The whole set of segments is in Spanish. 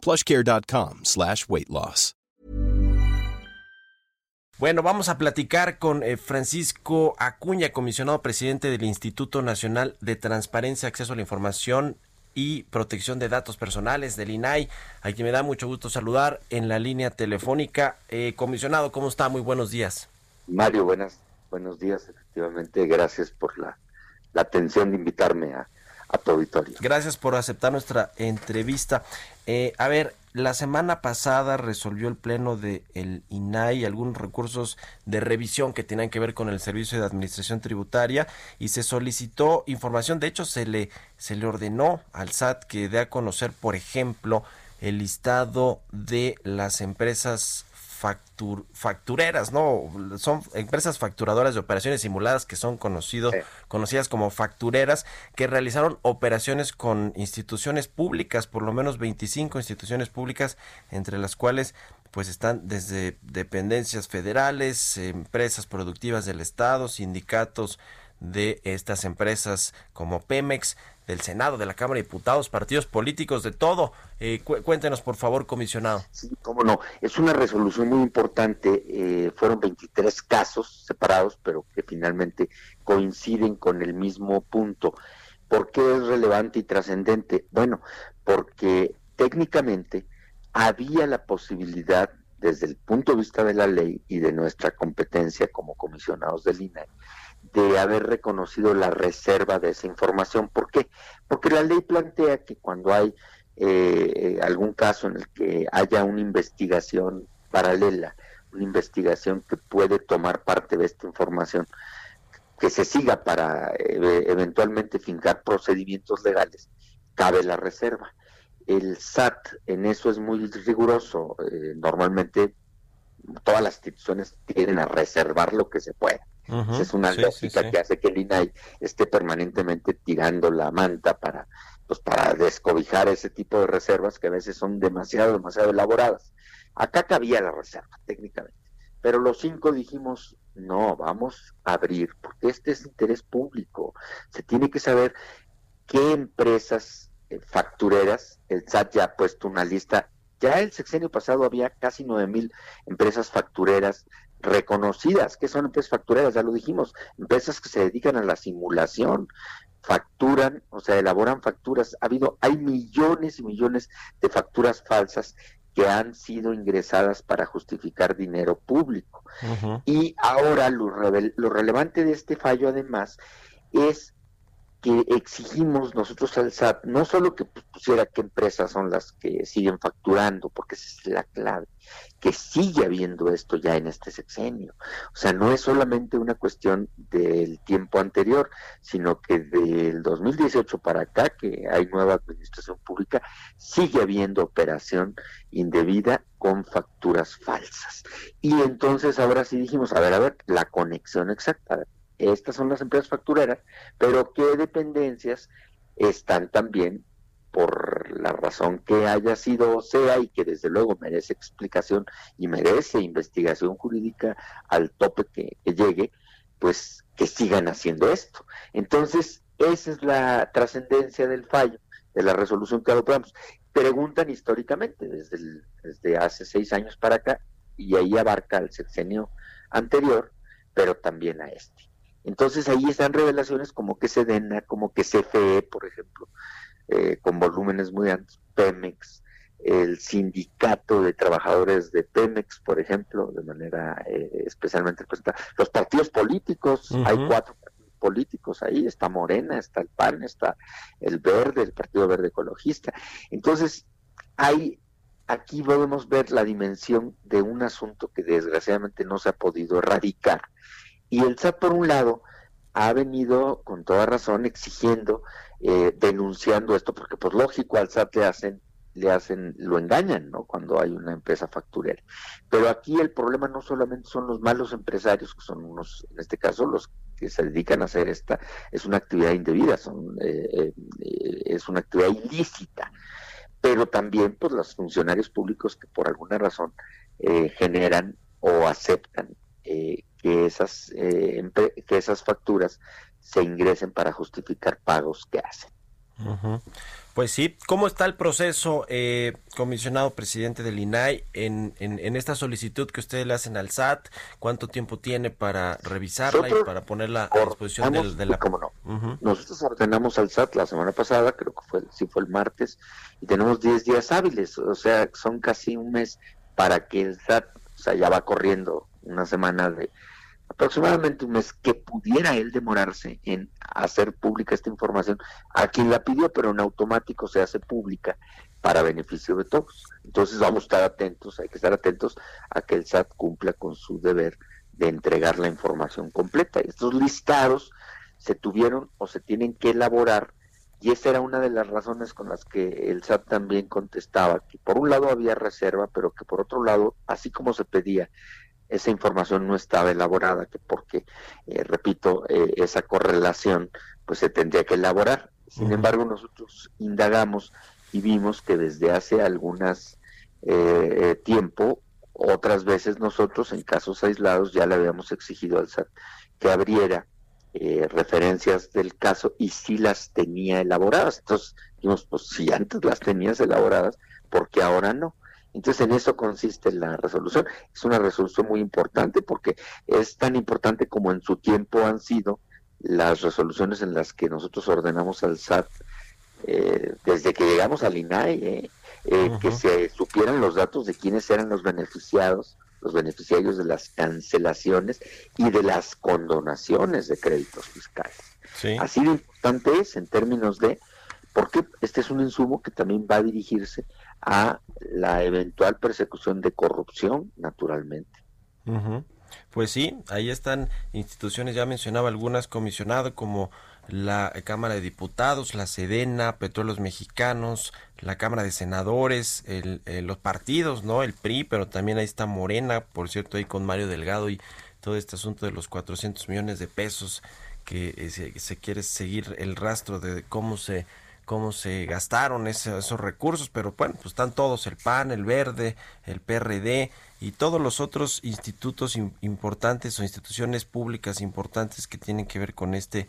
plushcare.com slash weight loss. Bueno, vamos a platicar con eh, Francisco Acuña, comisionado presidente del Instituto Nacional de Transparencia, Acceso a la Información y Protección de Datos Personales del INAI, a quien me da mucho gusto saludar en la línea telefónica. Eh, comisionado, ¿cómo está? Muy buenos días. Mario, buenas, buenos días, efectivamente. Gracias por la, la atención de invitarme a, a tu auditorio. Gracias por aceptar nuestra entrevista. Eh, a ver, la semana pasada resolvió el Pleno de el INAI algunos recursos de revisión que tenían que ver con el Servicio de Administración Tributaria y se solicitó información. De hecho, se le, se le ordenó al SAT que dé a conocer, por ejemplo, el listado de las empresas factureras, ¿no? Son empresas facturadoras de operaciones simuladas que son conocidos, conocidas como factureras, que realizaron operaciones con instituciones públicas, por lo menos 25 instituciones públicas, entre las cuales pues están desde dependencias federales, empresas productivas del Estado, sindicatos de estas empresas como Pemex, del Senado, de la Cámara de Diputados, partidos políticos, de todo. Eh, cuéntenos, por favor, comisionado. Sí, cómo no. Es una resolución muy importante. Eh, fueron 23 casos separados, pero que finalmente coinciden con el mismo punto. ¿Por qué es relevante y trascendente? Bueno, porque técnicamente había la posibilidad desde el punto de vista de la ley y de nuestra competencia como comisionados del INAE, de haber reconocido la reserva de esa información. ¿Por qué? Porque la ley plantea que cuando hay eh, algún caso en el que haya una investigación paralela, una investigación que puede tomar parte de esta información, que se siga para eh, eventualmente fincar procedimientos legales, cabe la reserva. El SAT en eso es muy riguroso. Eh, normalmente todas las instituciones tienen a reservar lo que se pueda es una lógica que hace que el INAI esté permanentemente tirando la manta para, pues, para descobijar ese tipo de reservas que a veces son demasiado, demasiado elaboradas. Acá cabía la reserva, técnicamente. Pero los cinco dijimos, no, vamos a abrir, porque este es interés público. Se tiene que saber qué empresas eh, factureras, el SAT ya ha puesto una lista ya el sexenio pasado había casi nueve mil empresas factureras reconocidas, que son empresas factureras, ya lo dijimos, empresas que se dedican a la simulación, facturan, o sea, elaboran facturas. Ha habido, hay millones y millones de facturas falsas que han sido ingresadas para justificar dinero público. Y ahora lo, lo relevante de este fallo, además, es que exigimos nosotros al SAT no solo que pusiera qué empresas son las que siguen facturando, porque esa es la clave, que sigue habiendo esto ya en este sexenio. O sea, no es solamente una cuestión del tiempo anterior, sino que del 2018 para acá, que hay nueva administración pública, sigue habiendo operación indebida con facturas falsas. Y entonces ahora sí dijimos, a ver, a ver, la conexión exacta estas son las empresas factureras, pero qué dependencias están también por la razón que haya sido o sea y que desde luego merece explicación y merece investigación jurídica al tope que, llegue, pues que sigan haciendo esto. Entonces, esa es la trascendencia del fallo, de la resolución que adoptamos. Preguntan históricamente, desde, desde hace seis años para acá, y ahí abarca el sexenio anterior, pero también a este. Entonces ahí están revelaciones como que Sedena, como que CFE, por ejemplo, eh, con volúmenes muy altos, Pemex, el sindicato de trabajadores de Pemex, por ejemplo, de manera eh, especialmente representada, los partidos políticos, hay cuatro partidos políticos ahí, está Morena, está el PAN, está el Verde, el Partido Verde Ecologista. Entonces, hay aquí podemos ver la dimensión de un asunto que desgraciadamente no se ha podido erradicar y el SAT, por un lado, ha venido con toda razón exigiendo, eh, denunciando esto, porque pues lógico, al SAT le hacen le hacen, lo engañan, ¿no? Cuando hay una empresa facturera. Pero aquí el problema no solamente son los malos empresarios, que son unos, en este caso, los que se dedican a hacer esta, es una actividad indebida, son, eh, eh, es una actividad ilícita, pero también, pues, los funcionarios públicos que por alguna razón eh, generan o aceptan que esas que esas facturas se ingresen para justificar pagos que hacen. Pues sí, ¿cómo está el proceso, eh, comisionado presidente del INAI, en, en, esta solicitud que ustedes le hacen al SAT? ¿Cuánto tiempo tiene para revisarla y para ponerla a disposición de la... ¿Cómo no? Nosotros ordenamos al SAT la semana pasada, creo que fue, sí fue el martes, y tenemos 10 días hábiles, o sea, son casi un mes para que el SAT, o sea, ya va corriendo una semana de aproximadamente un mes que pudiera él demorarse en hacer pública esta información a quien la pidió, pero en automático se hace pública para beneficio de todos. Entonces vamos a estar atentos, hay que estar atentos a que el SAT cumpla con su deber de entregar la información completa. Estos listados se tuvieron o se tienen que elaborar y esa era una de las razones con las que el SAT también contestaba que por un lado había reserva, pero que por otro lado, así como se pedía esa información no estaba elaborada, que porque, eh, repito, eh, esa correlación pues se tendría que elaborar. Sin embargo, nosotros indagamos y vimos que desde hace algunas eh, tiempo, otras veces nosotros en casos aislados ya le habíamos exigido al SAT que abriera referencias del caso y si las tenía elaboradas. Entonces, dijimos, pues si antes las tenías elaboradas, ¿por qué ahora no? Entonces en eso consiste la resolución. Es una resolución muy importante porque es tan importante como en su tiempo han sido las resoluciones en las que nosotros ordenamos al SAT eh, desde que llegamos al INAI, eh, eh, que se supieran los datos de quiénes eran los beneficiados, los beneficiarios de las cancelaciones y de las condonaciones de créditos fiscales. Así de importante es en términos de, porque este es un insumo que también va a dirigirse a la eventual persecución de corrupción, naturalmente. Pues sí, ahí están instituciones, ya mencionaba algunas, comisionado como la Cámara de Diputados, la Sedena, Petróleos Mexicanos, la Cámara de Senadores, el, los partidos, ¿no? El PRI, pero también ahí está Morena, por cierto, ahí con Mario Delgado y todo este asunto de los 400 millones de pesos que eh, se quiere seguir el rastro de cómo se cómo se gastaron esos, recursos, pero bueno, pues están todos, el PAN, el Verde, el PRD y todos los otros institutos importantes o instituciones públicas importantes que tienen que ver con este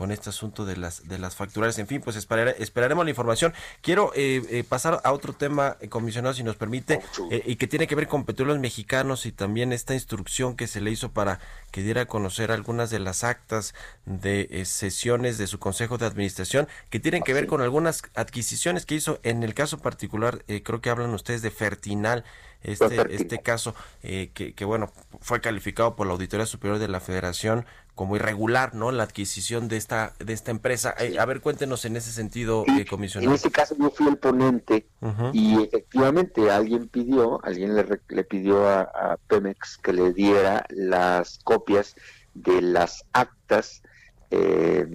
con este asunto de las de las facturas. En fin, pues esperaremos la información. Quiero eh, eh, pasar a otro tema, eh, comisionado, si nos permite, y que tiene que ver con petróleos mexicanos y también esta instrucción que se le hizo para que diera a conocer algunas de las actas de sesiones de su Consejo de Administración que tienen que ver con algunas adquisiciones que hizo. En el caso particular, creo que hablan ustedes de Fertinal este, este caso que, que, bueno, fue calificado por la Auditoría Superior de la Federación como irregular, ¿no? La adquisición de esta de esta empresa. Eh, a ver, cuéntenos en ese sentido, eh, comisionado. En este caso yo fui el ponente y efectivamente alguien pidió, alguien le, le pidió a, Pemex que le diera las copias de las actas eh,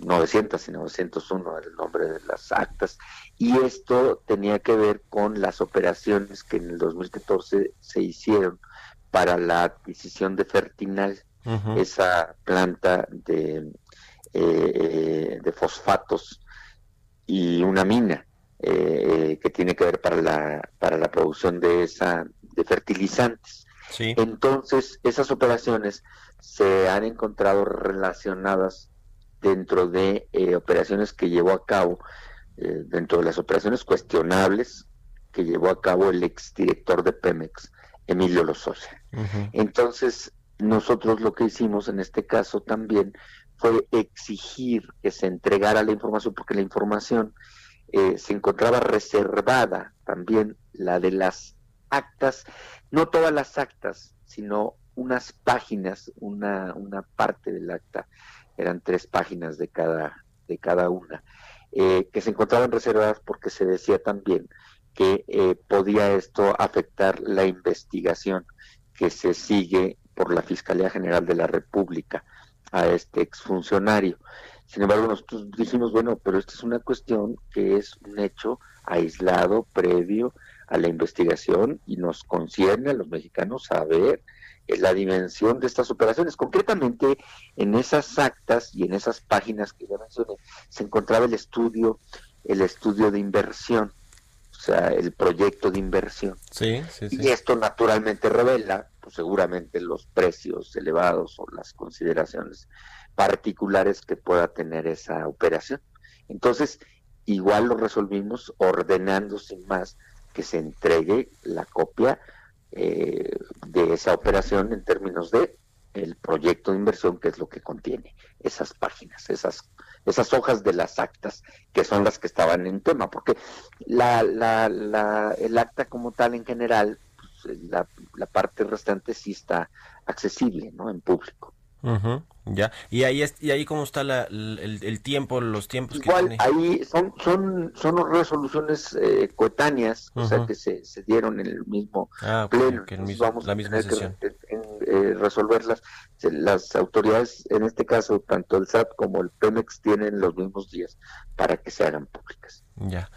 900 y 901 era el nombre de las actas y esto tenía que ver con las operaciones que en el 2014 se hicieron para la adquisición de Fertinal esa planta de, eh, de fosfatos y una mina eh, que tiene que ver para la, para la producción de, esa, de fertilizantes. Entonces, esas operaciones se han encontrado relacionadas dentro de eh, operaciones que llevó a cabo, dentro de las operaciones cuestionables que llevó a cabo el exdirector de Pemex, Emilio Lozoya. Entonces, nosotros lo que hicimos en este caso también fue exigir que se entregara la información, porque la información eh, se encontraba reservada también, la de las actas, no todas las actas, sino unas páginas, una, una parte del acta, eran tres páginas de cada, de cada una, eh, que se encontraban reservadas porque se decía también que eh, podía esto afectar la investigación que se sigue por la Fiscalía General de la República a este exfuncionario. Sin embargo, nosotros dijimos, bueno, pero esta es una cuestión que es un hecho aislado, previo a la investigación y nos concierne a los mexicanos saber la dimensión de estas operaciones. Concretamente, en esas actas y en esas páginas que ya mencioné, se encontraba el estudio, el estudio de inversión, o sea, el proyecto de inversión. Sí, sí, Y esto naturalmente revela, pues seguramente los precios elevados o las consideraciones particulares que pueda tener esa operación. Entonces, igual lo resolvimos ordenando sin más que se entregue la copia eh, de esa operación en términos de el proyecto de inversión, que es lo que contiene esas páginas, esas, esas hojas de las actas, que son las que estaban en tema, porque la, la, el acta como tal en general, pues, la, la parte restante sí está accesible, ¿no? En público. Ya, y ahí y ahí cómo está la, el, tiempo, los tiempos Igual, ahí son son son resoluciones eh, coetáneas, o sea que se, se dieron en el mismo ah, pleno. vamos la misma sesión. Eh, resolverlas. Las autoridades, en este caso, tanto el SAT como el Pemex, tienen los mismos días para que se hagan públicas. Ya.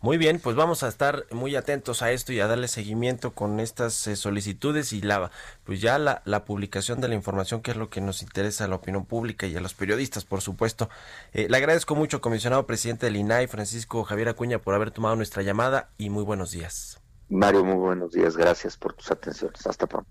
Muy bien, pues vamos a estar muy atentos a esto y a darle seguimiento con estas eh, solicitudes y la, pues ya la, publicación de la información, que es lo que nos interesa a la opinión pública y a los periodistas, por supuesto. Eh, le agradezco mucho, comisionado presidente del INAI, Francisco Javier Acuña, por haber tomado nuestra llamada y muy buenos días. Mario, muy buenos días. Gracias por tus atenciones. Hasta pronto.